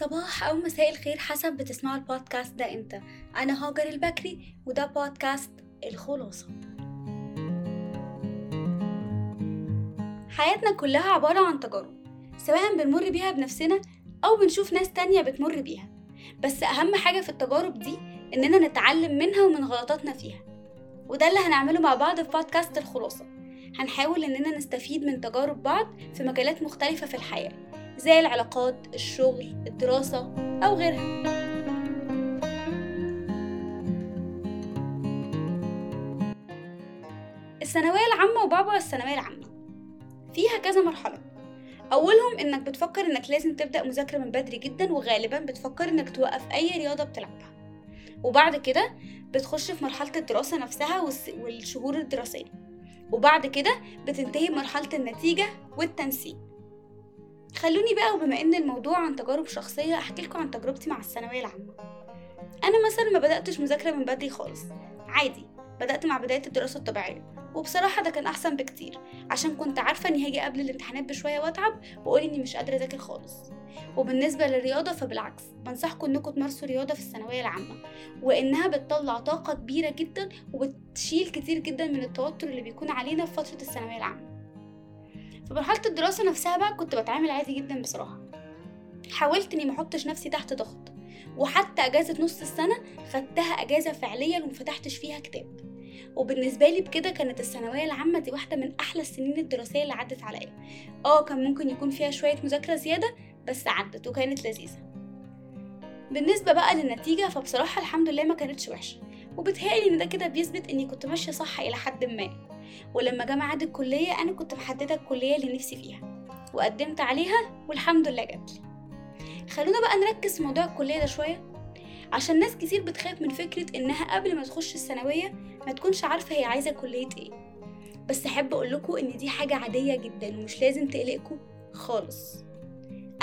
صباح أو مساء الخير حسب بتسمعوا البودكاست ده إمتى. أنا هاجر البكري وده بودكاست الخلاصة. حياتنا كلها عبارة عن تجارب سواء بنمر بيها بنفسنا أو بنشوف ناس تانية بتمر بيها. بس أهم حاجة في التجارب دي إننا نتعلم منها ومن غلطاتنا فيها. وده اللي هنعمله مع بعض في بودكاست الخلاصة. هنحاول إننا نستفيد من تجارب بعض في مجالات مختلفة في الحياة. زي العلاقات الشغل الدراسة أو غيرها. الثانوية العامة وبعبع الثانوية العامة فيها كذا مرحلة. أولهم إنك بتفكر إنك لازم تبدأ مذاكرة من بدري جدا وغالبا بتفكر إنك توقف أي رياضة بتلعبها. وبعد كده بتخش في مرحلة الدراسة نفسها والشهور الدراسية. وبعد كده بتنتهي بمرحلة النتيجة والتنسيق. خلوني بقى وبما إن الموضوع عن تجارب شخصية أحكي لكم عن تجربتي مع الثانوية العامة. أنا مثلا ما بدأتش مذاكرة من بدري خالص. عادي بدأت مع بداية الدراسة الطبيعية. وبصراحة ده كان أحسن بكتير. عشان كنت عارفة إني هاجي قبل الامتحانات بشوية وأتعب وأقول إني مش قادرة أذاكر خالص. وبالنسبة للرياضة فبالعكس بنصحكم إنكم تمارسوا رياضة في الثانوية العامة. وإنها بتطلع طاقة كبيرة جدا وبتشيل كتير جدا من التوتر اللي بيكون علينا في فترة الثانوية العامة. في مرحلة الدراسة نفسها بقى كنت بتعامل عادي جدا بصراحة. حاولت إني محطش نفسي تحت ضغط وحتى أجازة نص السنة خدتها أجازة فعليا ومفتحتش فيها كتاب. وبالنسبة لي بكده كانت الثانوية العامة دي واحدة من أحلى السنين الدراسية اللي عدت عليا. آه كان ممكن يكون فيها شوية مذاكرة زيادة بس عدت وكانت لذيذة. بالنسبة بقى للنتيجة فبصراحة الحمد لله ما كانتش وحشة. وبتهيألي إن ده كده بيثبت إني كنت ماشية صح إلى حد ما. ولما جه ميعاد الكلية أنا كنت محددة الكلية اللي نفسي فيها وقدمت عليها والحمد لله جاتلي خلونا بقى نركز في موضوع الكلية ده شوية. عشان ناس كتير بتخاف من فكرة إنها قبل ما تخش الثانوية ما تكونش عارفة هي عايزة كلية إيه. بس أحب أقولكوا إن دي حاجة عادية جدا ومش لازم تقلقكوا خالص.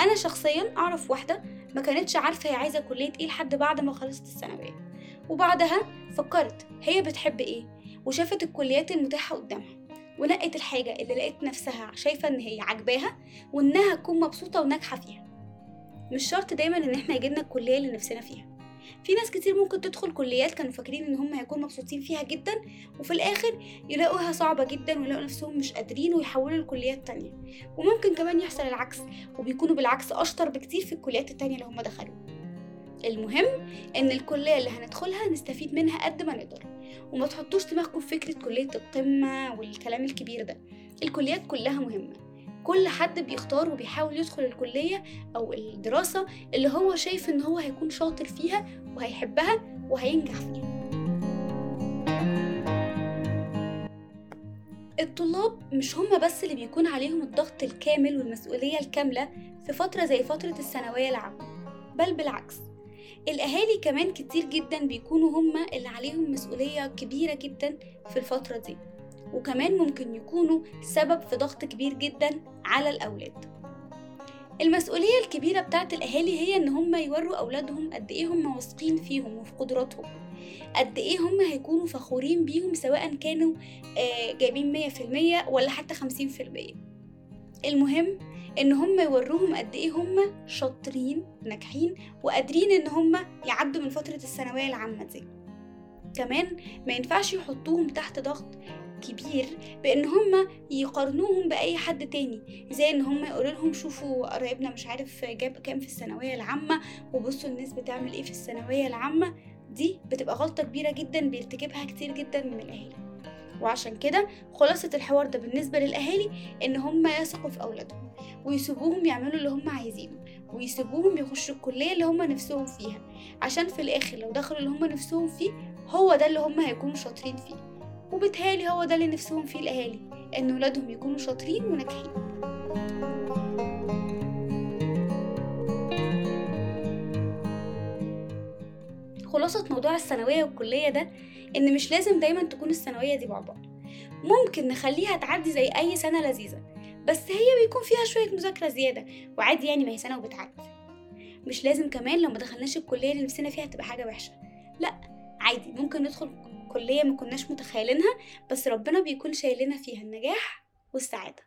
أنا شخصيا أعرف واحدة ما كانتش عارفة هي عايزة كلية إيه لحد بعد ما خلصت الثانوية. وبعدها فكرت هي بتحب إيه وشافت الكليات المتاحة قدامها ونقت الحاجة اللي لقيت نفسها شايفة إن هي عجباها وإنها تكون مبسوطة وناجحة فيها. مش شرط دايما إن إحنا يجيلنا الكلية اللي نفسنا فيها. في ناس كتير ممكن تدخل كليات كانوا فاكرين إن هم هيكونوا مبسوطين فيها جدا وفي الآخر يلاقوها صعبة جدا ويلاقوا نفسهم مش قادرين ويحولوا لكليات تانية. وممكن كمان يحصل العكس وبيكونوا بالعكس أشطر بكتير في الكليات التانية اللي هم دخلوا المهم إن الكلية اللي هندخلها نستفيد منها قد ما نقدر. وما تحطوش دماغكم في فكرة كلية القمة والكلام الكبير ده. الكليات كلها مهمة. كل حد بيختار وبيحاول يدخل الكلية أو الدراسة اللي هو شايف إن هو هيكون شاطر فيها وهيحبها وهينجح فيها. الطلاب مش هما بس اللي بيكون عليهم الضغط الكامل والمسؤولية الكاملة في فترة زي فترة الثانوية العامة بل بالعكس. الأهالي كمان كتير جدا بيكونوا هما اللي عليهم مسؤولية كبيرة جدا في الفترة دي. وكمان ممكن يكونوا سبب في ضغط كبير جدا على الأولاد. المسؤولية الكبيرة بتاعت الأهالي هي إن هم يوروا أولادهم قد إيه هم واثقين فيهم وفي قدراتهم. قد إيه هم هيكونوا فخورين بيهم سواء كانوا جايبين مية في المية ولا حتى خمسين في المية. المهم إن هم يوروهم قد إيه هم شاطرين ناجحين وقادرين إن هم يعدوا من فترة الثانوية العامة دي. كمان ما ينفعش يحطوهم تحت ضغط كبير بإن هم يقارنوهم بأي حد تاني. زي إن هم يقولوا لهم شوفوا قرايبنا مش عارف جاب كام في الثانوية العامة وبصوا الناس بتعمل إيه في الثانوية العامة. دي بتبقى غلطة كبيرة جدا بيرتكبها كتير جدا من الأهالي. وعشان كده خلاصة الحوار ده بالنسبة للأهالي إن هم يثقوا في أولادهم. ويسيبوهم يعملوا اللي هم عايزينه ويسيبوهم يخشوا الكلية اللي هم نفسهم فيها. عشان في الآخر لو دخلوا اللي هم نفسهم فيه هو ده اللي هم هيكونوا شاطرين فيه. وبالتالي هو ده اللي نفسهم فيه الأهالي إن ولادهم يكونوا شاطرين وناجحين. خلاصة موضوع الثانوية والكلية ده إن مش لازم دايما تكون الثانوية دي بعبع ممكن نخليها تعدي زي أي سنة لذيذة. بس هي بيكون فيها شوية مذاكرة زيادة وعادي يعني ما هي سنة وبتعدي. مش لازم كمان لو ما دخلناش الكلية اللي نفسنا فيها تبقى حاجة وحشة. لأ عادي ممكن ندخل كلية ما كناش متخيلينها بس ربنا بيكون شايلنا فيها النجاح والسعادة.